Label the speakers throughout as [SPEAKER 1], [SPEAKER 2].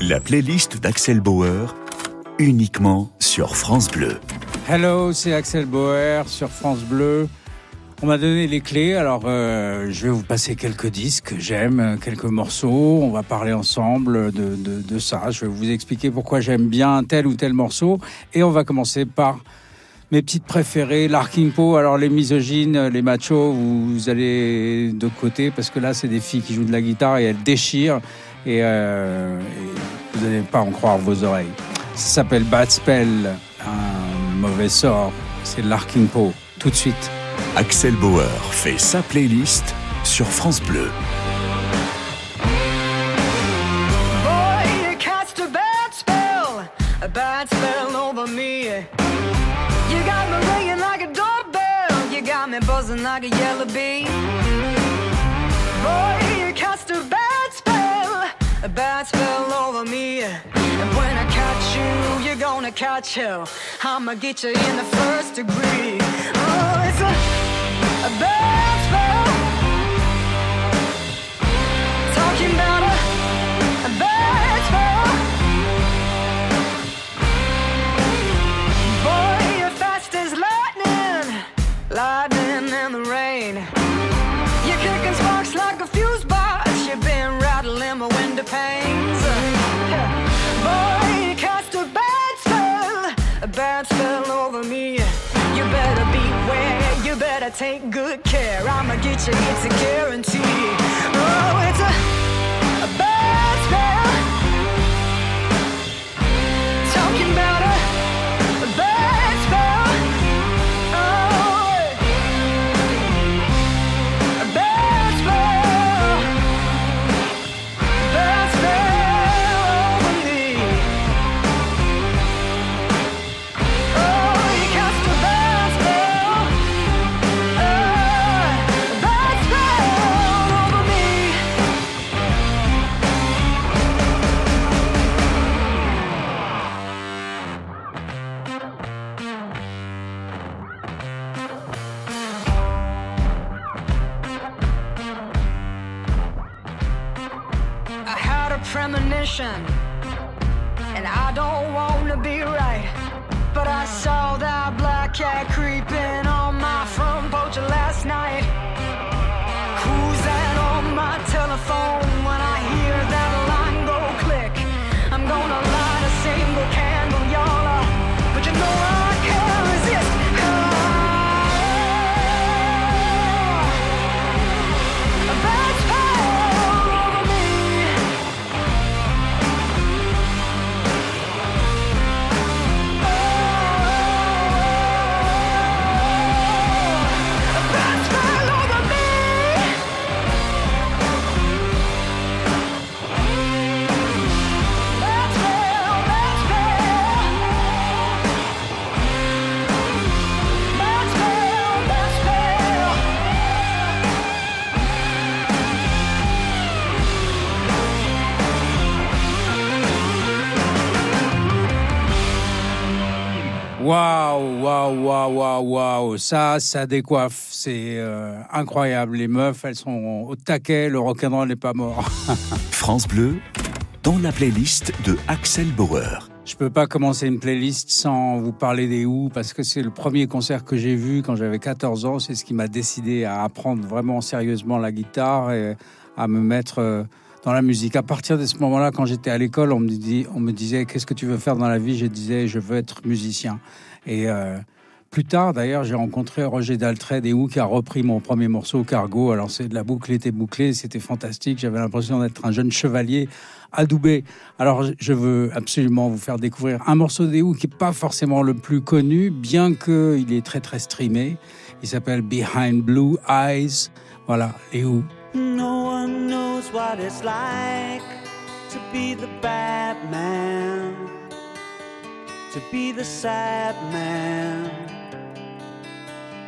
[SPEAKER 1] La playlist d'Axel Bauer, uniquement sur France Bleu.
[SPEAKER 2] Hello, c'est Axel Bauer sur France Bleu. On m'a donné les clés, alors euh, je vais vous passer quelques disques que j'aime, quelques morceaux. On va parler ensemble de, ça. Je vais vous expliquer pourquoi j'aime bien tel ou tel morceau. Et on va commencer par mes petites préférées, Larkin Poe. Alors les misogynes, les machos, vous, allez de côté parce que là c'est des filles qui jouent de la guitare et elles déchirent et, euh, et vous n'allez pas en croire vos oreilles. Ça s'appelle Bad Spell, un mauvais sort. C'est Larkin Poe. Tout de suite.
[SPEAKER 1] Axel Bauer fait sa playlist sur France Bleu.
[SPEAKER 3] Boy, you cast a bad a bad spell over me. And when I catch you, you're gonna catch hell. I'ma get you in the first degree. Oh, it's a, a bad spell. Talking about a, a bad take good care. I'ma get you, it's a guarantee.
[SPEAKER 2] Ça, ça décoiffe. C'est euh, incroyable. Les meufs, elles sont au taquet. Le rock'n'roll n'est pas mort.
[SPEAKER 1] France Bleu, dans la playlist de Axel Bauer.
[SPEAKER 2] Je peux pas commencer une playlist sans vous parler des Who parce que c'est le premier concert que j'ai vu quand j'avais 14 ans. C'est ce qui m'a décidé à apprendre vraiment sérieusement la guitare et à me mettre euh, dans la musique. À partir de ce moment-là, quand j'étais à l'école, on me, dit, on me disait qu'est-ce que tu veux faire dans la vie? Je disais je veux être musicien. Et euh, plus tard, d'ailleurs, j'ai rencontré Roger Daltrey des Who qui a repris mon premier morceau Cargo. Alors c'est la boucle était bouclée, c'était fantastique. J'avais l'impression d'être un jeune chevalier adoubé. Alors je veux absolument vous faire découvrir un morceau des Who qui est pas forcément le plus connu, bien que il est très très streamé. Il s'appelle Behind Blue Eyes. Voilà, les Who.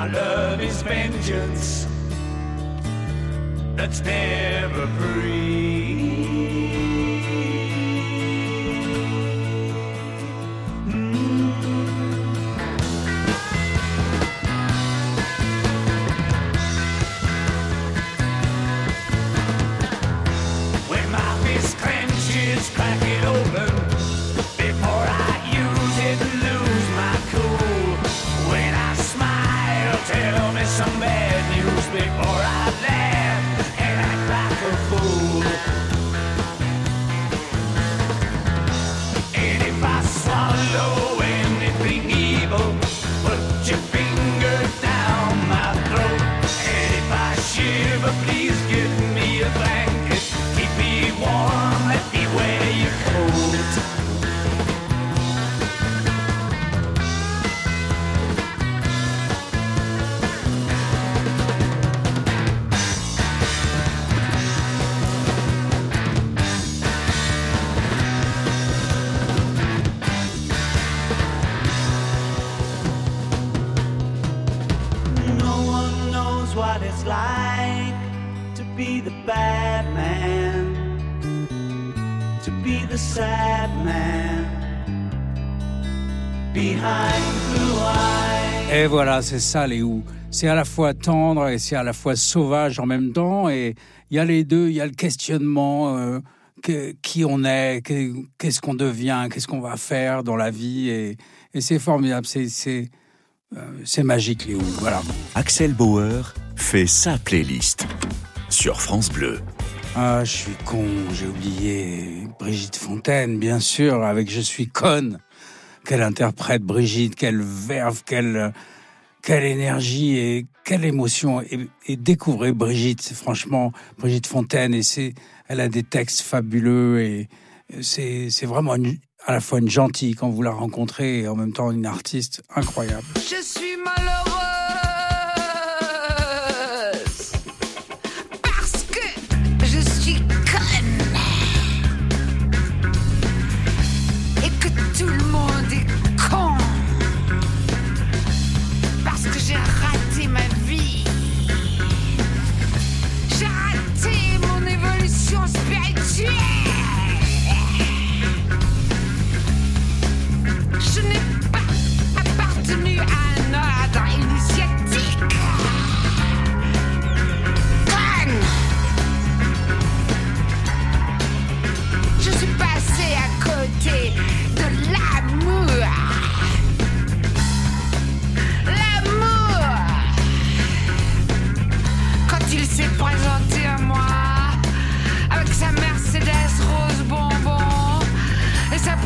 [SPEAKER 4] My
[SPEAKER 5] love is vengeance that's never free.
[SPEAKER 2] Et voilà, c'est ça les ou. C'est à la fois tendre et c'est à la fois sauvage en même temps. Et il y a les deux, il y a le questionnement, euh, que- qui on est, que- qu'est-ce qu'on devient, qu'est-ce qu'on va faire dans la vie. Et, et c'est formidable, c'est, euh, magique les ou. Voilà.
[SPEAKER 1] Axel Bauer fait sa playlist sur France Bleu.
[SPEAKER 2] Ah, je suis con, j'ai oublié Brigitte Fontaine, bien sûr, avec Je suis conne. Quelle interprète Brigitte, quelle verve, quelle, quelle énergie et quelle émotion. Et, découvrez Brigitte, franchement, Brigitte Fontaine, et c'est, elle a des textes fabuleux et c'est, c'est vraiment à la fois une gentille quand vous la rencontrez et en même temps une artiste incroyable.
[SPEAKER 6] Je suis malheureuse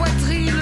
[SPEAKER 6] poitrine.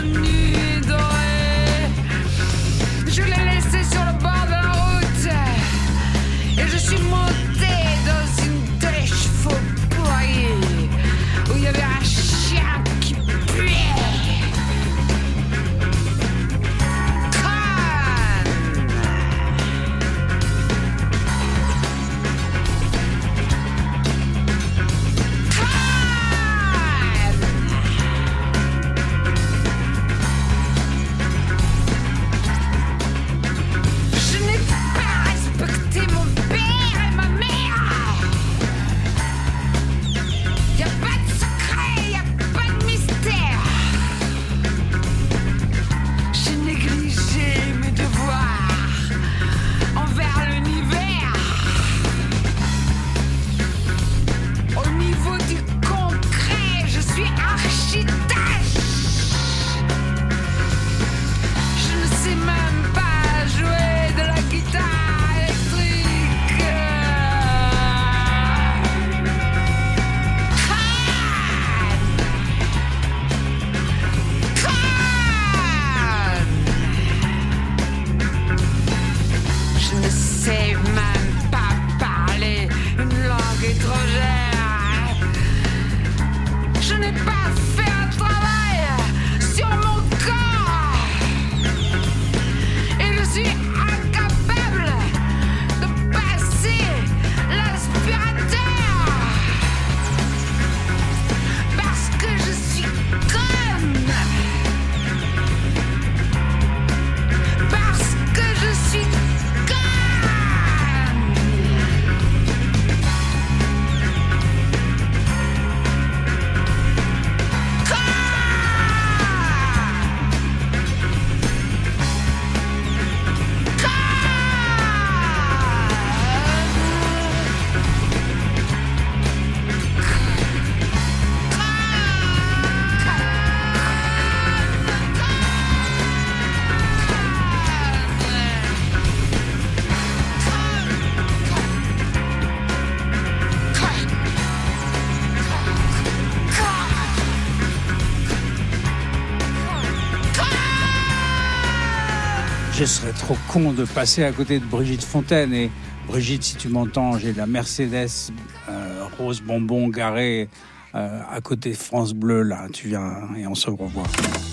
[SPEAKER 6] Con de
[SPEAKER 2] passer à côté de Brigitte Fontaine. Et Brigitte, si tu m'entends, j'ai la Mercedes euh, rose bonbon garée euh, à côté de France Bleu. Là, tu viens et on se revoit.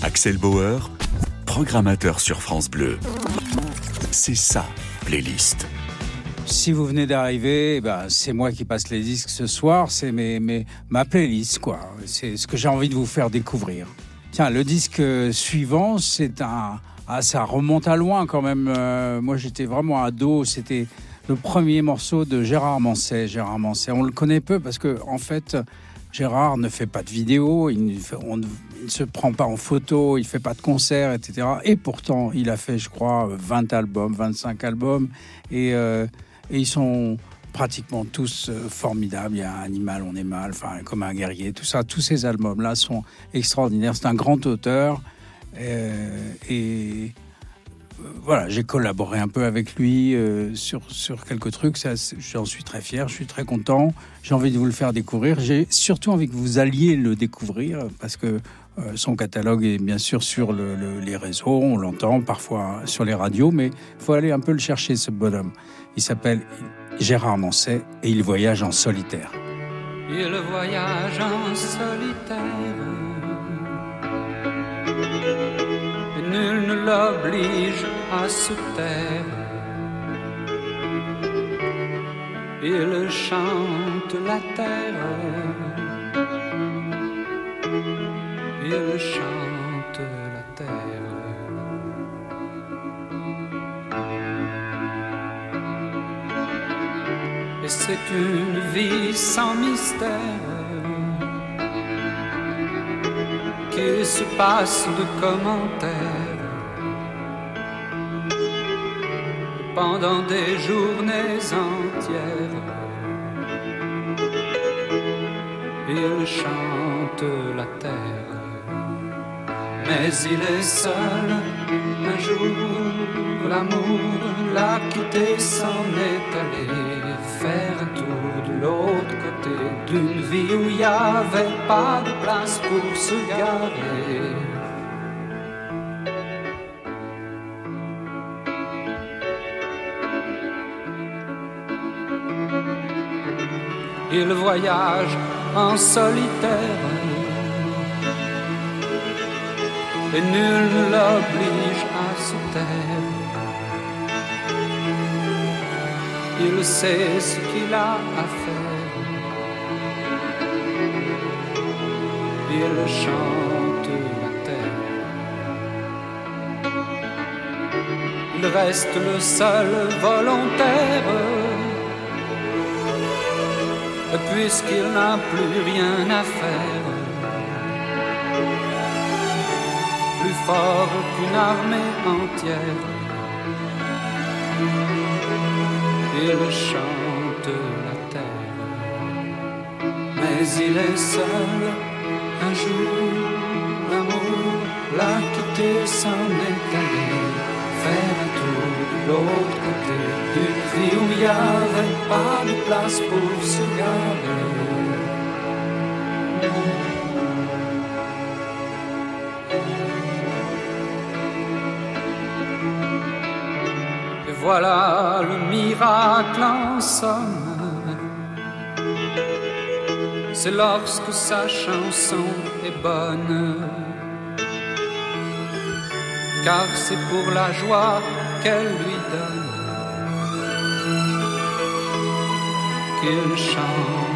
[SPEAKER 1] Axel Bauer, programmateur sur France Bleu. C'est ça, playlist.
[SPEAKER 2] Si vous venez d'arriver, eh ben, c'est moi qui passe les disques ce soir. C'est mes, mes, ma playlist, quoi. C'est ce que j'ai envie de vous faire découvrir. Tiens, le disque suivant, c'est un. Ah, ça remonte à loin quand même. Euh, moi, j'étais vraiment ado. C'était le premier morceau de Gérard Manset. Gérard Manset, on le connaît peu parce que, en fait, Gérard ne fait pas de vidéo, il ne, ne- ne se prend pas en photo, il fait pas de concerts, etc. Et pourtant, il a fait, je crois, 20 albums, 25 albums. Et, euh, et ils sont pratiquement tous euh, formidables. Il y a Animal, on est mal, enfin, comme un guerrier, tout ça. Tous ces albums-là sont extraordinaires. C'est un grand auteur. Euh, et euh, voilà, j'ai collaboré un peu avec lui euh, sur, sur quelques trucs. J'en suis très fier, je suis très content. J'ai envie de vous le faire découvrir. J'ai surtout envie que vous alliez le découvrir parce que son catalogue est bien sûr sur le- le- les réseaux, on l'entend parfois sur les radios, mais il faut aller un peu le chercher, ce bonhomme. Il s'appelle Gérard Manset et il voyage en solitaire.
[SPEAKER 7] Il voyage en solitaire. Nul ne l'oblige à se taire. Il chante la terre. Il chante la terre. Et c'est une vie sans mystère qui se passe de commentaires pendant des journées entières. Il chante la terre, mais il est seul. Un jour, l'amour l'a quitté, s'en est allé faire un tour de l'autre côté d'une vie où il n'y avait pas de place pour se garer. Il voyage en solitaire et nul ne l'oblige à se taire. Il sait ce qu'il a à faire. Il chante la terre. Il reste le seul volontaire. Puisqu'il n'a plus rien à faire, plus fort qu'une armée entière. Il chante la terre, mais il est seul. Un jour, l'amour l'a quitté, s'en est allé faire un tour de l'autre côté d'une où il n'y avait pas de place pour se garer. Et voilà le miracle en somme. C'est lorsque sa chanson est bonne. Car c'est pour la joie qu'elle lui donne qu'il chante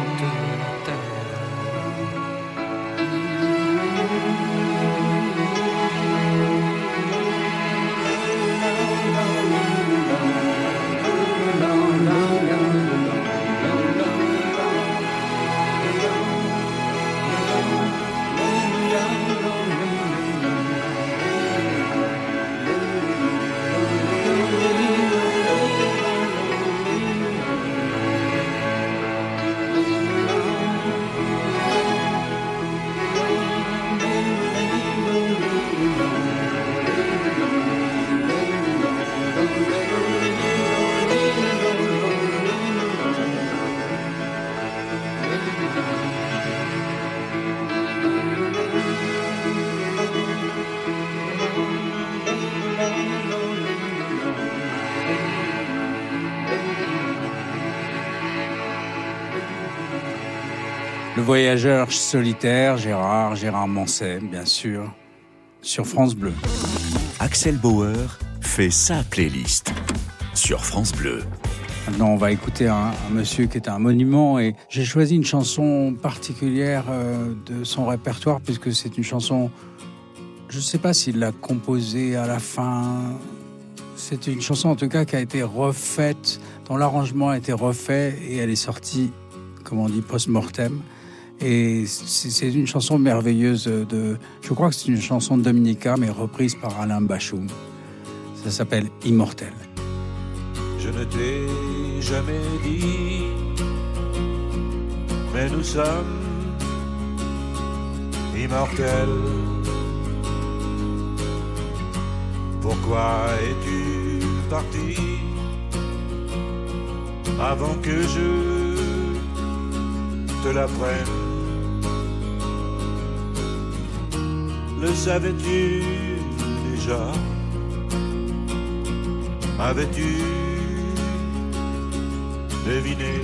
[SPEAKER 2] voyageur solitaire, Gérard, Gérard Manset, bien sûr, sur France Bleu.
[SPEAKER 1] Axel Bauer fait sa playlist sur France Bleu.
[SPEAKER 2] Maintenant, on va écouter un, un monsieur qui est un monument et j'ai choisi une chanson particulière euh, de son répertoire puisque c'est une chanson, je ne sais pas s'il l'a composée à la fin. C'est une chanson en tout cas qui a été refaite, dont l'arrangement a été refait et elle est sortie, comme on dit, post-mortem. Et c'est une chanson merveilleuse de, je crois que c'est une chanson de Dominica, mais reprise par Alain Bachung. Ça s'appelle Immortel.
[SPEAKER 8] Je ne t'ai jamais dit, mais nous sommes immortels. Pourquoi es-tu parti avant que je te l'apprenne? Le savais-tu déjà? Avais-tu deviné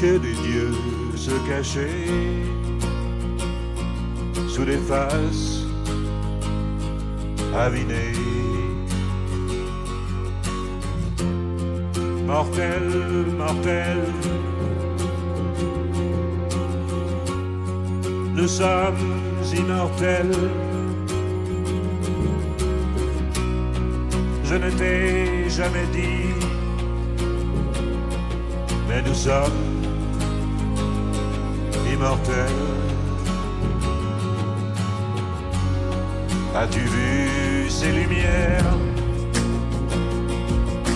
[SPEAKER 8] que des dieux se cachaient sous des faces avinées? Mortel, mortel Nous sommes immortels. Je ne t'ai jamais dit, mais nous sommes immortels. As-tu vu ces lumières,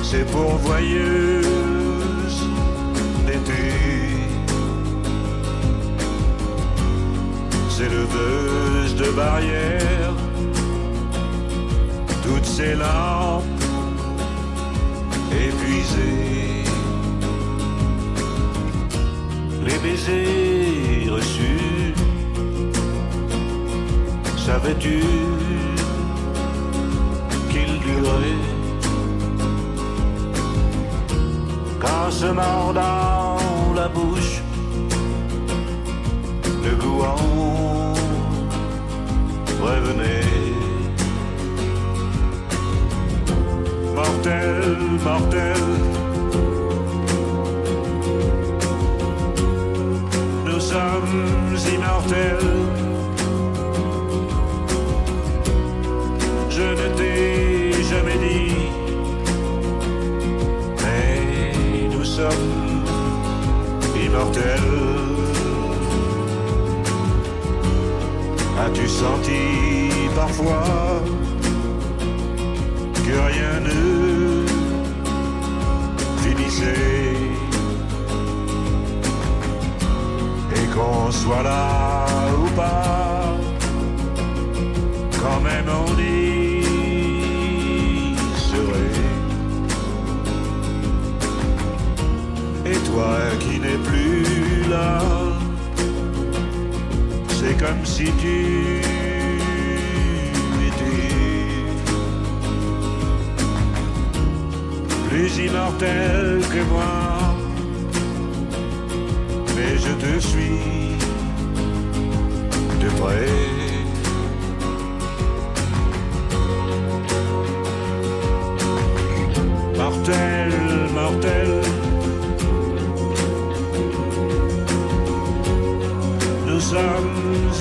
[SPEAKER 8] ces pourvoyeuses de barrières. Toutes ces lampes épuisées, les baisers reçus, savais-tu qu'ils duraient? Quand se mord dans la bouche, le goût en revenait. mortel, mortel. Nous sommes immortels. Je ne t'ai jamais dit, mais nous sommes immortels. As-tu senti parfois que rien ne finissait et qu'on soit là ou pas, quand même on y serait. Et toi comme si tu plus immortel que moi. Mais je te suis de près. Mortel.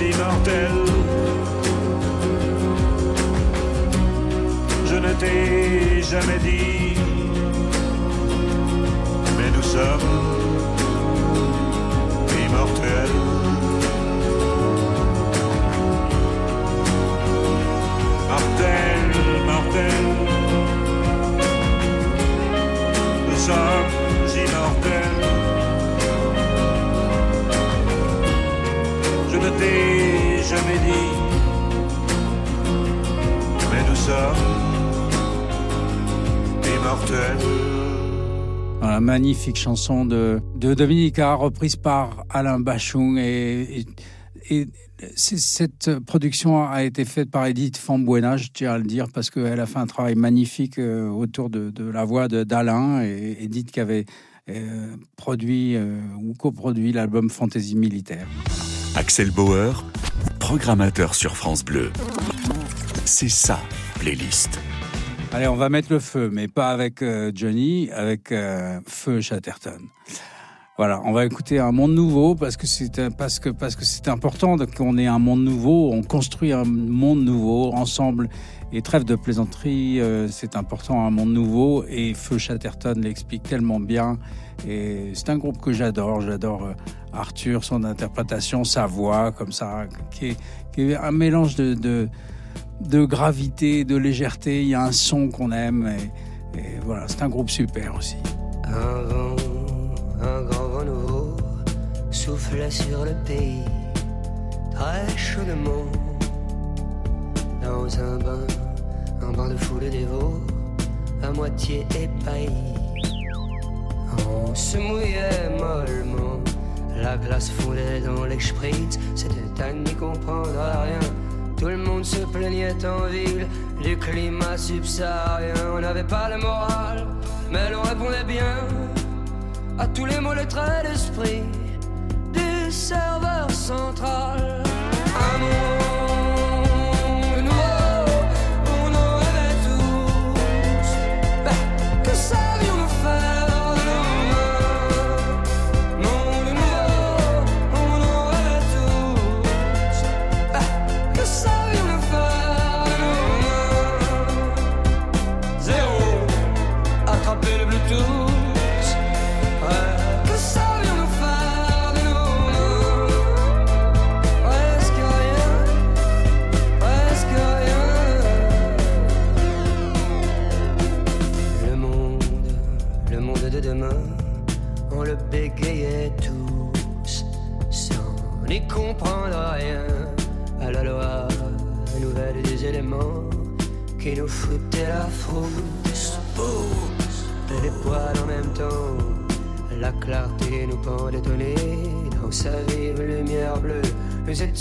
[SPEAKER 8] Immortels. Je ne t'ai jamais dit nous sommes immortels. Mortel, mortel. Nous sommes immortels. Je ne t'ai dit, mais nous sommes immortels.
[SPEAKER 2] Voilà, magnifique chanson de, de Dominica, reprise par Alain Bachung. Et, et et c'est- cette production a été faite par Edith Fambuena, je tiens à le dire, parce qu'elle a fait un travail magnifique euh, autour de, de la voix de- d'Alain et Edith qui avait euh, produit euh, ou coproduit l'album Fantaisie militaire.
[SPEAKER 1] Axel Bauer, programmateur sur France Bleu. C'est ça, playlist.
[SPEAKER 2] Allez, on va mettre le feu, mais pas avec euh, Johnny, avec euh, Feu Chatterton. Voilà, on va écouter un monde nouveau parce que c'est parce que parce que c'est important qu'on ait un monde nouveau. On construit un monde nouveau ensemble. Et trêve de plaisanterie, euh, c'est important un monde nouveau. Et Feu Chatterton l'explique tellement bien. Et c'est un groupe que j'adore. J'adore euh, Arthur, son interprétation, sa voix, comme ça, qui est, qui un mélange de, gravité, de légèreté. Il y a un son qu'on aime. Et, voilà, c'est un groupe super aussi.
[SPEAKER 9] Un grand soufflait sur le pays, très chaudement. Dans un bain, un bain de foule dévot, à moitié épaillis. On se mouillait mollement, la glace fondait dans les spritz, c'était à n'y comprendre rien. Tout le monde se plaignait en ville du climat subsaharien. On n'avait pas le moral, mais l'on répondait bien à tous les mots, les traits d'esprit serveur central.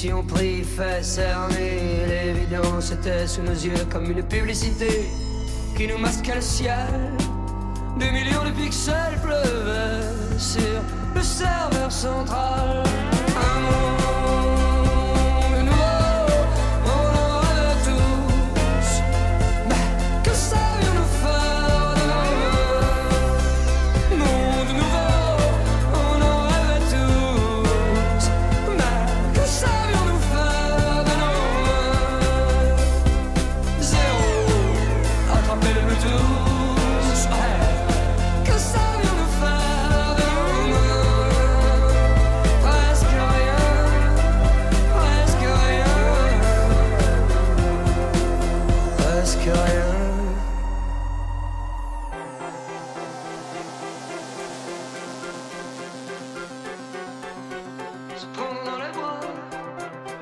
[SPEAKER 9] Étions pris, fait cerner, l'évidence était sous nos yeux comme une publicité qui nous masquait le ciel. Des millions de pixels pleuvaient sur le serveur central.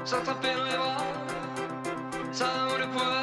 [SPEAKER 9] S'attraper dans les bras, ça on le pouvait.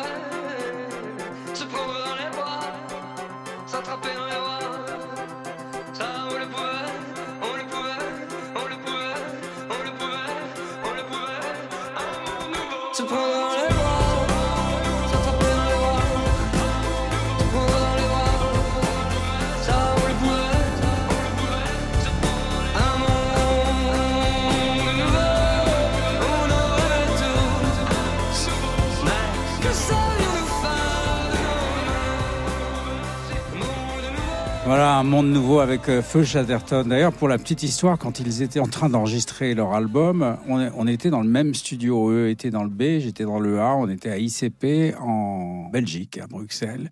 [SPEAKER 2] Voilà un monde nouveau avec euh, Feu Chatterton. D'ailleurs, pour la petite histoire, quand ils étaient en train d'enregistrer leur album, on, était dans le même studio. Eux étaient dans le B, j'étais dans le A. On était à ICP en Belgique, à Bruxelles.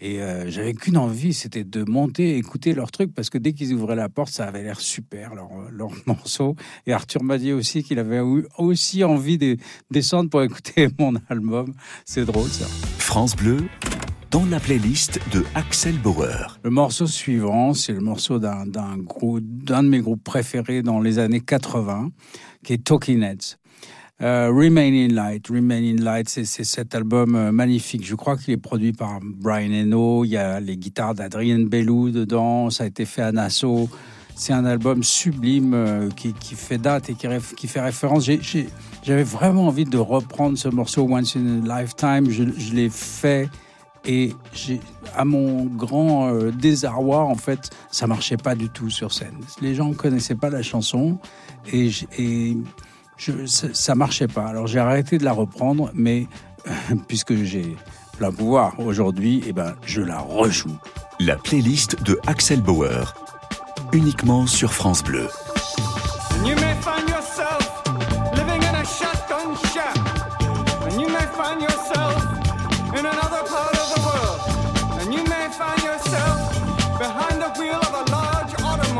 [SPEAKER 2] Et euh, j'avais qu'une envie, c'était de monter écouter leur truc, parce que dès qu'ils ouvraient la porte, ça avait l'air super, leur, leur morceau. Et Arthur m'a dit aussi qu'il avait eu aussi envie de descendre pour écouter mon album. C'est drôle, ça.
[SPEAKER 1] France Bleu, dans la playlist de Axel Bauer.
[SPEAKER 2] Le morceau suivant, c'est le morceau d'un de mes groupes préférés dans les années 80, qui est Talking Heads. Euh, Remain in Light. Remain in Light, c'est cet album euh, magnifique. Je crois qu'il est produit par Brian Eno. Il y a les guitares d'Adrien Bellou dedans. Ça a été fait à Nassau. C'est un album sublime euh, qui, qui, fait date et qui, fait référence. J'avais vraiment envie de reprendre ce morceau Once in a Lifetime. Je l'ai fait et à mon grand euh, désarroi, en fait, ça marchait pas du tout sur scène. Les gens connaissaient pas la chanson et, ça, marchait pas. Alors j'ai arrêté de la reprendre, mais euh, puisque j'ai plein pouvoir aujourd'hui, et ben, je la rejoue.
[SPEAKER 1] La playlist de Axel Bauer, uniquement sur France Bleu.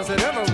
[SPEAKER 10] girls that ever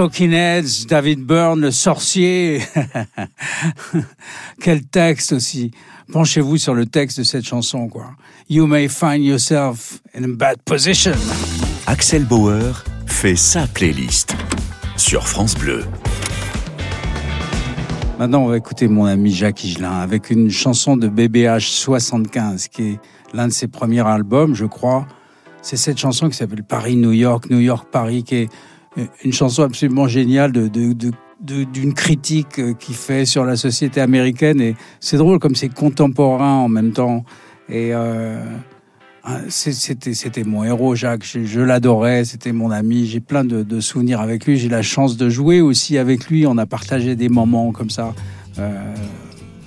[SPEAKER 2] Talking Heads, David Byrne, le sorcier. Quel texte aussi. Penchez-vous sur le texte de cette chanson, quoi. You may find yourself in a bad position.
[SPEAKER 1] Axel Bauer fait sa playlist sur France Bleu.
[SPEAKER 2] Maintenant, on va écouter mon ami Jacques Higelin avec une chanson de BBH 75, qui est l'un de ses premiers albums, je crois. C'est cette chanson qui s'appelle Paris-New York, New York-Paris, qui est euh, une chanson absolument géniale d'une critique euh, qu'il fait sur la société américaine. Et c'est drôle comme c'est contemporain en même temps. Et euh, ah, c'était mon héros, Jacques. Je, l'adorais, c'était mon ami. J'ai plein de, souvenirs avec lui. J'ai la chance de jouer aussi avec lui. On a partagé des moments comme ça.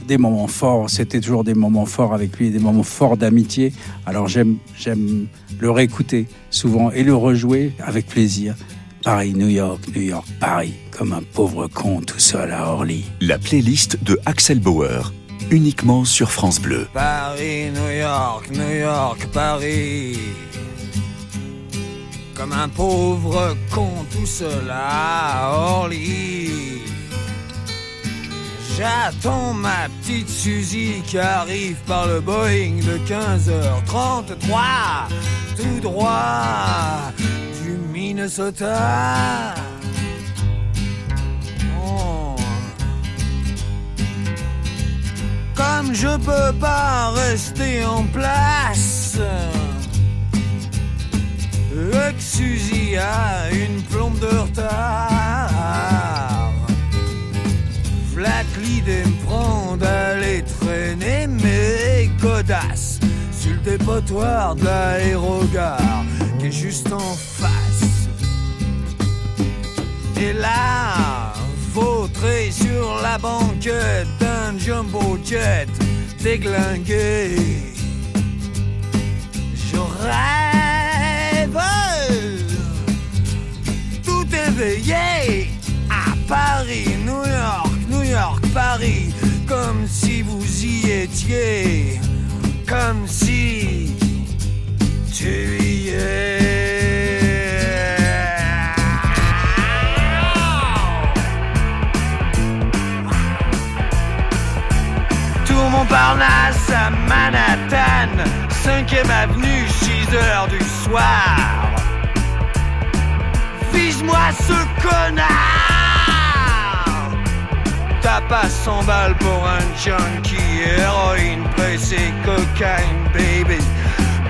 [SPEAKER 2] Des moments forts, c'était toujours des moments forts avec lui, des moments forts d'amitié. Alors j'aime le réécouter souvent et le rejouer avec plaisir. Paris, New York, New York, Paris, comme un pauvre con tout seul à Orly.
[SPEAKER 1] La playlist de Axel Bauer, uniquement sur France Bleu.
[SPEAKER 11] Paris, New York, New York, Paris. Comme un pauvre con tout seul à Orly. J'attends ma petite Suzy qui arrive par le Boeing de 15h33, tout droit Minnesota. Oh. Comme je peux pas rester en place, le Suzy a une plombe de retard. Flat l'idée me prend d'aller traîner mes godasses sur le dépotoir de l'aérogare qui est juste en face. Et là, vautré sur la banquette d'un jumbo jet déglingué. Je rêve, tout éveillé à Paris, New York, New York, Paris, comme si vous y étiez, comme si tu y es. Montparnasse à Manhattan, 5ème avenue, 6 heures du soir. Vise-moi ce connard! T'as pas 100 balles pour un junkie Héroïne, pressée, cocaine, baby.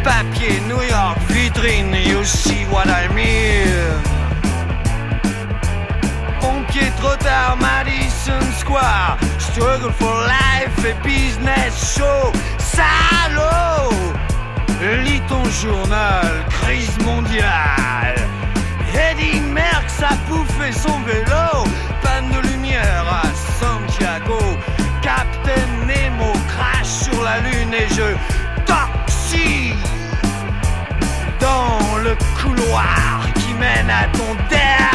[SPEAKER 11] Papier, New York, vitrine You see what I mean. Pompier, trop tard, Square. Struggle for life et business show. Salaud Lis ton journal, crise mondiale. Eddie Merckx a bouffé son vélo, panne de lumière à Santiago. Captain Nemo crache sur la lune et je toxie dans le couloir qui mène à ton dernier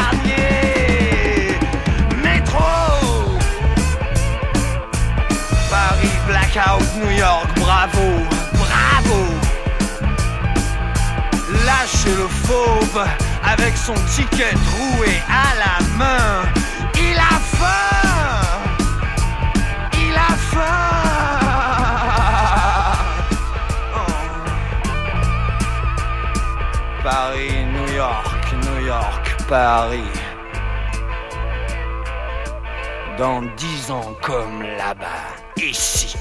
[SPEAKER 11] New York, bravo, bravo. Lâchez le fauve avec son ticket troué à la main. Il a faim Il a faim. Paris, New York, New York, Paris. Dans dix ans comme là-bas, ici.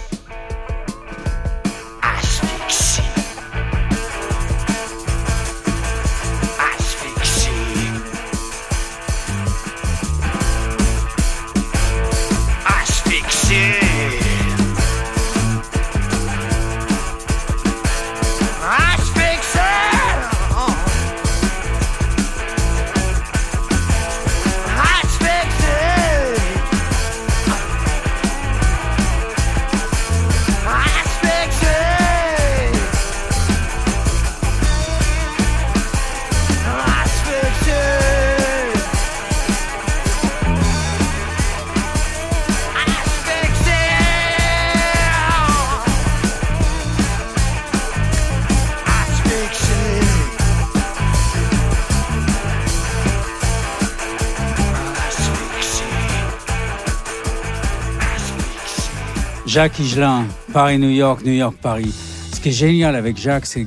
[SPEAKER 2] Jacques Higelin, Paris-New York, New York-Paris. Ce qui est génial avec Jacques, c'est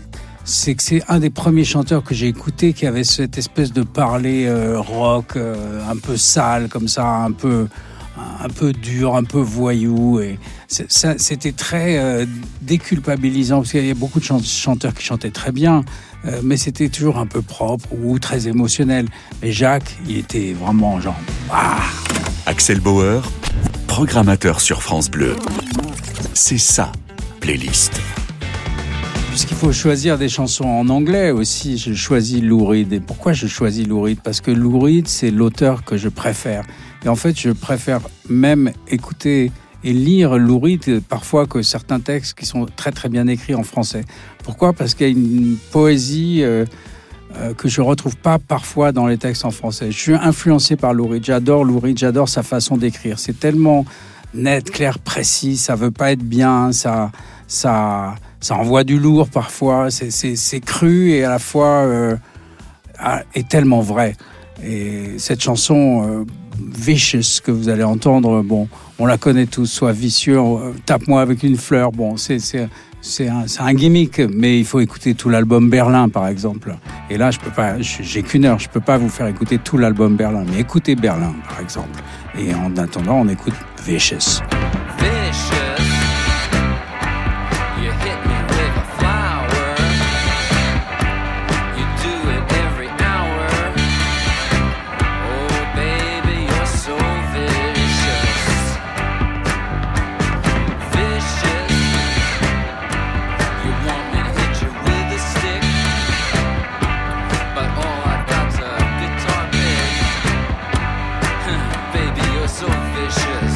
[SPEAKER 2] que c'est un des premiers chanteurs que j'ai écouté qui avait cette espèce de parler euh, rock euh, un peu sale comme ça, un peu un peu dur, un peu voyou et c'était très euh, déculpabilisant parce qu'il y a beaucoup de chan- chanteurs qui chantaient très bien, mais c'était toujours un peu propre ou très émotionnel. Mais Jacques, il était vraiment genre ah,
[SPEAKER 1] Axel Bauer, programmateur sur France Bleu. C'est ça, playlist.
[SPEAKER 2] puisqu'il faut choisir des chansons en anglais aussi, je choisis Lou Reed. Et pourquoi je choisis Lou Reed? Parce que Lou Reed, c'est l'auteur que je préfère. Et en fait, je préfère même écouter et lire Lou Reed parfois que certains textes qui sont très très bien écrits en français. Pourquoi? Parce qu'il y a une poésie euh, euh, que je retrouve pas parfois dans les textes en français. Je suis influencé par Lou. J'adore Lou j'adore sa façon d'écrire. C'est tellement net, clair, précis. Ça veut pas être bien. Ça, ça, ça envoie du lourd parfois. C'est cru et à la fois euh, ah, est tellement vrai. Et cette chanson euh, Vicious que vous allez entendre, bon, on la connaît tous. Soit vicieux, euh, tape-moi avec une fleur. Bon, c'est c'est un, un gimmick, mais il faut écouter tout l'album Berlin, par exemple. Et là, je peux pas, j'ai qu'une heure, je peux pas vous faire écouter tout l'album Berlin, mais écoutez Berlin, par exemple. Et en attendant, on écoute vicious.
[SPEAKER 12] So vicious.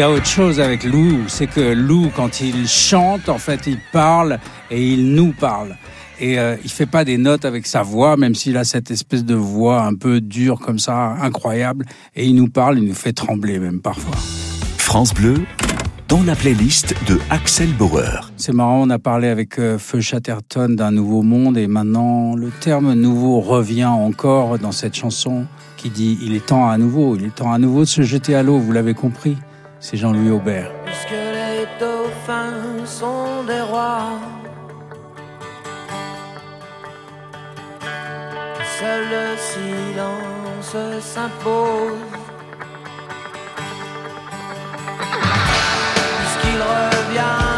[SPEAKER 2] Y a autre chose avec Lou, c'est que Lou, quand il chante, en fait, il parle et il nous parle. Et euh, il fait pas des notes avec sa voix, même s'il a cette espèce de voix un peu dure comme ça, incroyable. Et il nous parle, il nous fait trembler même parfois.
[SPEAKER 1] France Bleu, dans la playlist de Axel Bauer.
[SPEAKER 2] C'est marrant, on a parlé avec euh, Feu Chatterton d'un nouveau monde et maintenant le terme nouveau revient encore dans cette chanson qui dit il est temps à nouveau, il est temps à nouveau de se jeter à l'eau, vous l'avez compris C'est Jean-Louis Aubert.
[SPEAKER 9] Puisque les dauphins sont des rois. Seul le silence s'impose. Puisqu'il revient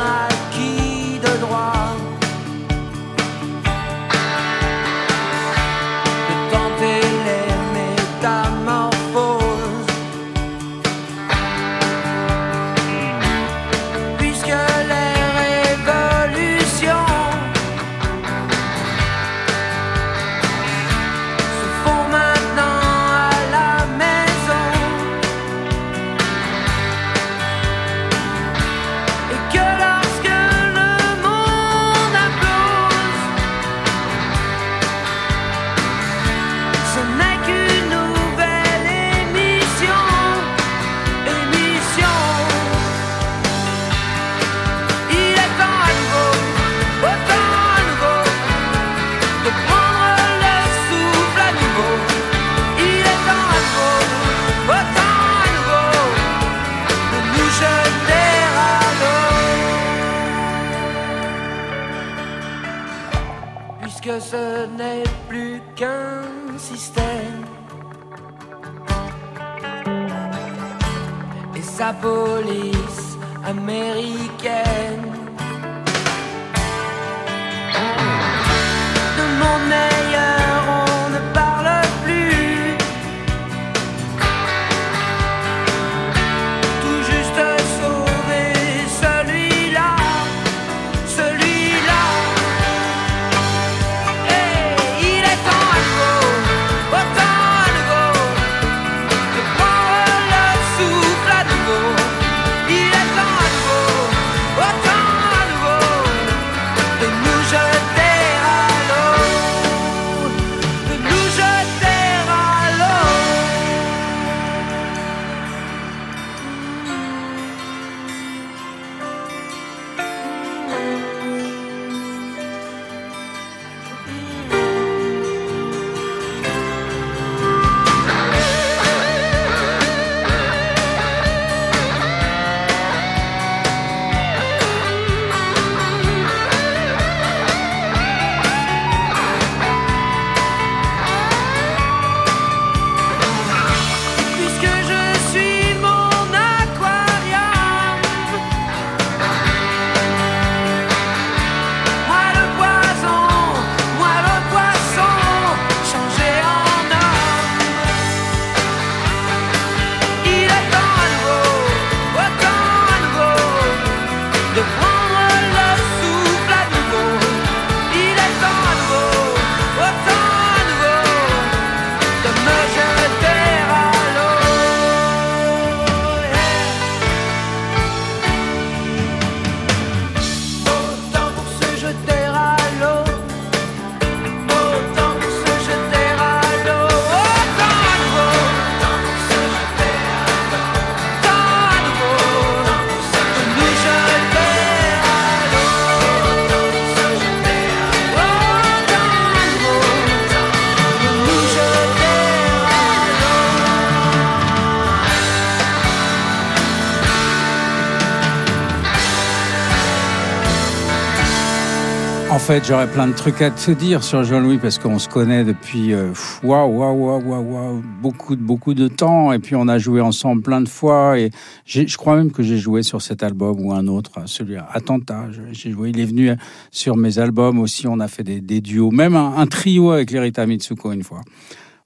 [SPEAKER 9] En
[SPEAKER 2] fait, j'aurais plein de trucs à te dire sur Jean-Louis parce qu'on se connaît depuis euh, waouh, waouh, waouh, waouh, waouh, beaucoup, beaucoup de temps. Et puis, on a joué ensemble plein de fois. Et je crois même que j'ai joué sur cet album ou un autre, celui à Attentat. J'ai joué. Il est venu sur mes albums aussi. On a fait des, des duos, même un, un trio avec Lerita Mitsuko une fois.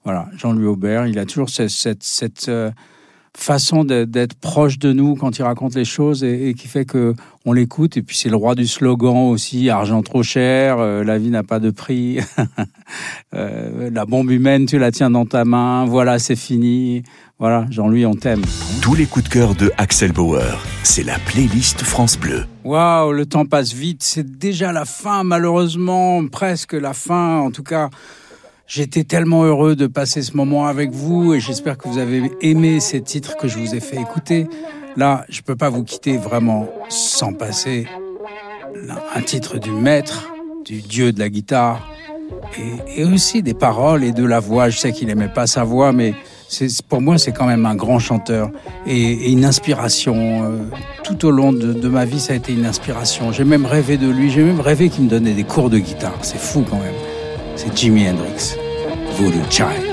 [SPEAKER 2] Voilà, Jean-Louis Aubert. Il a toujours cette, cette, cette, euh, façon d'être proche de nous quand il raconte les choses et, et qui fait que on l'écoute. Et puis c'est le roi du slogan aussi, argent trop cher, euh, la vie n'a pas de prix, Euh, la bombe humaine, tu la tiens dans ta main, voilà, c'est fini. Voilà, Jean-Louis, on t'aime.
[SPEAKER 1] Tous les coups de cœur de Axel Bauer, c'est la playlist France Bleu.
[SPEAKER 2] Waouh, le temps passe vite. C'est déjà la fin, malheureusement, presque la fin. En tout cas, j'étais tellement heureux de passer ce moment avec vous et j'espère que vous avez aimé ces titres que je vous ai fait écouter. Là, je peux pas vous quitter vraiment sans passer un titre du maître, du dieu de la guitare et, aussi des paroles et de la voix. Je sais qu'il aimait pas sa voix, mais pour moi, c'est quand même un grand chanteur et, une inspiration. euh, tout au long de ma vie, ça a été une inspiration. J'ai même rêvé de lui. J'ai même rêvé qu'il me donnait des cours de guitare. C'est fou quand même. C'est Jimi Hendrix. Voodoo Child.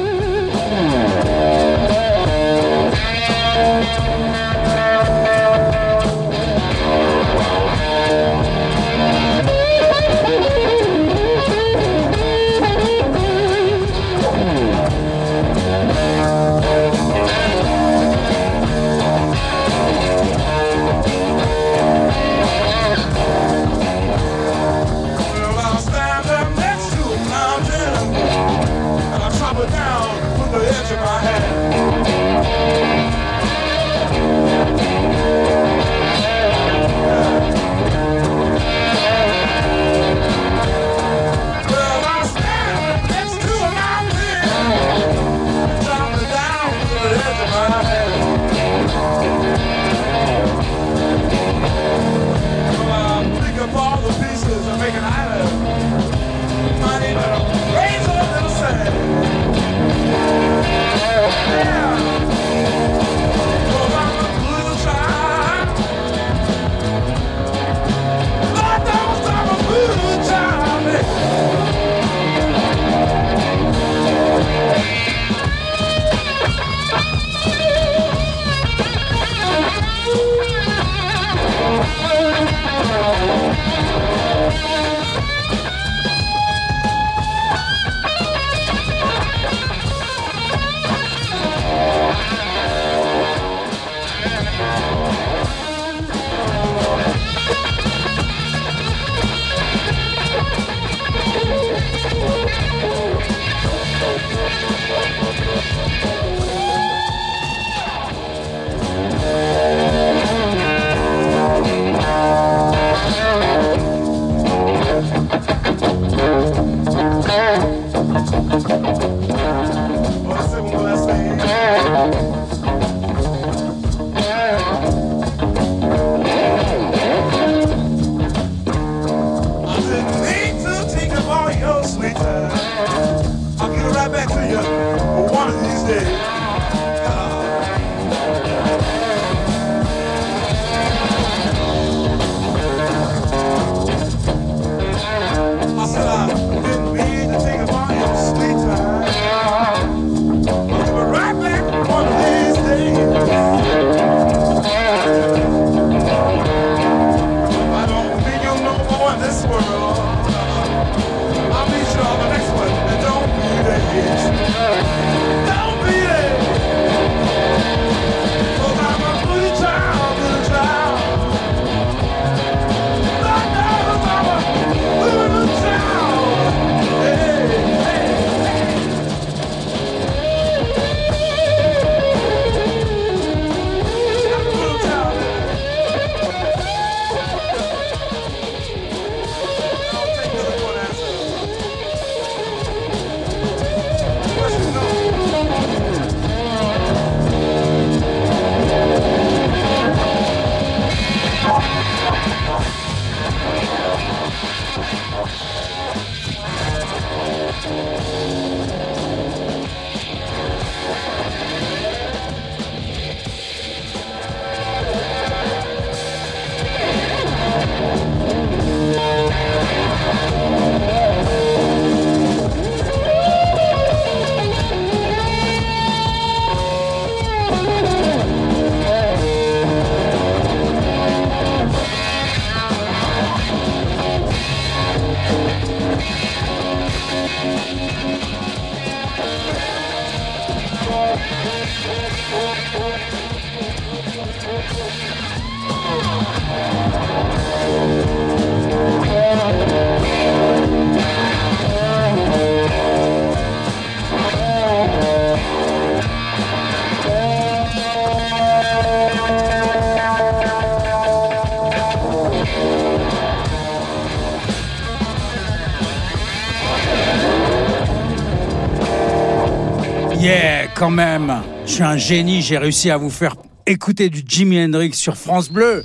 [SPEAKER 2] Quand même, je suis un génie, j'ai réussi à vous faire écouter du Jimi Hendrix sur France Bleu.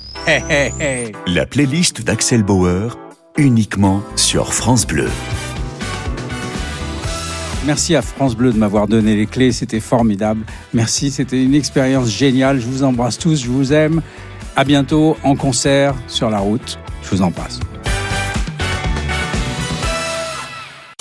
[SPEAKER 1] La playlist d'Axel Bauer, uniquement sur France Bleu.
[SPEAKER 2] Merci à France Bleu de m'avoir donné les clés, c'était formidable. Merci, c'était une expérience géniale. Je vous embrasse tous, je vous aime. À bientôt en concert sur la route. Je vous embrasse.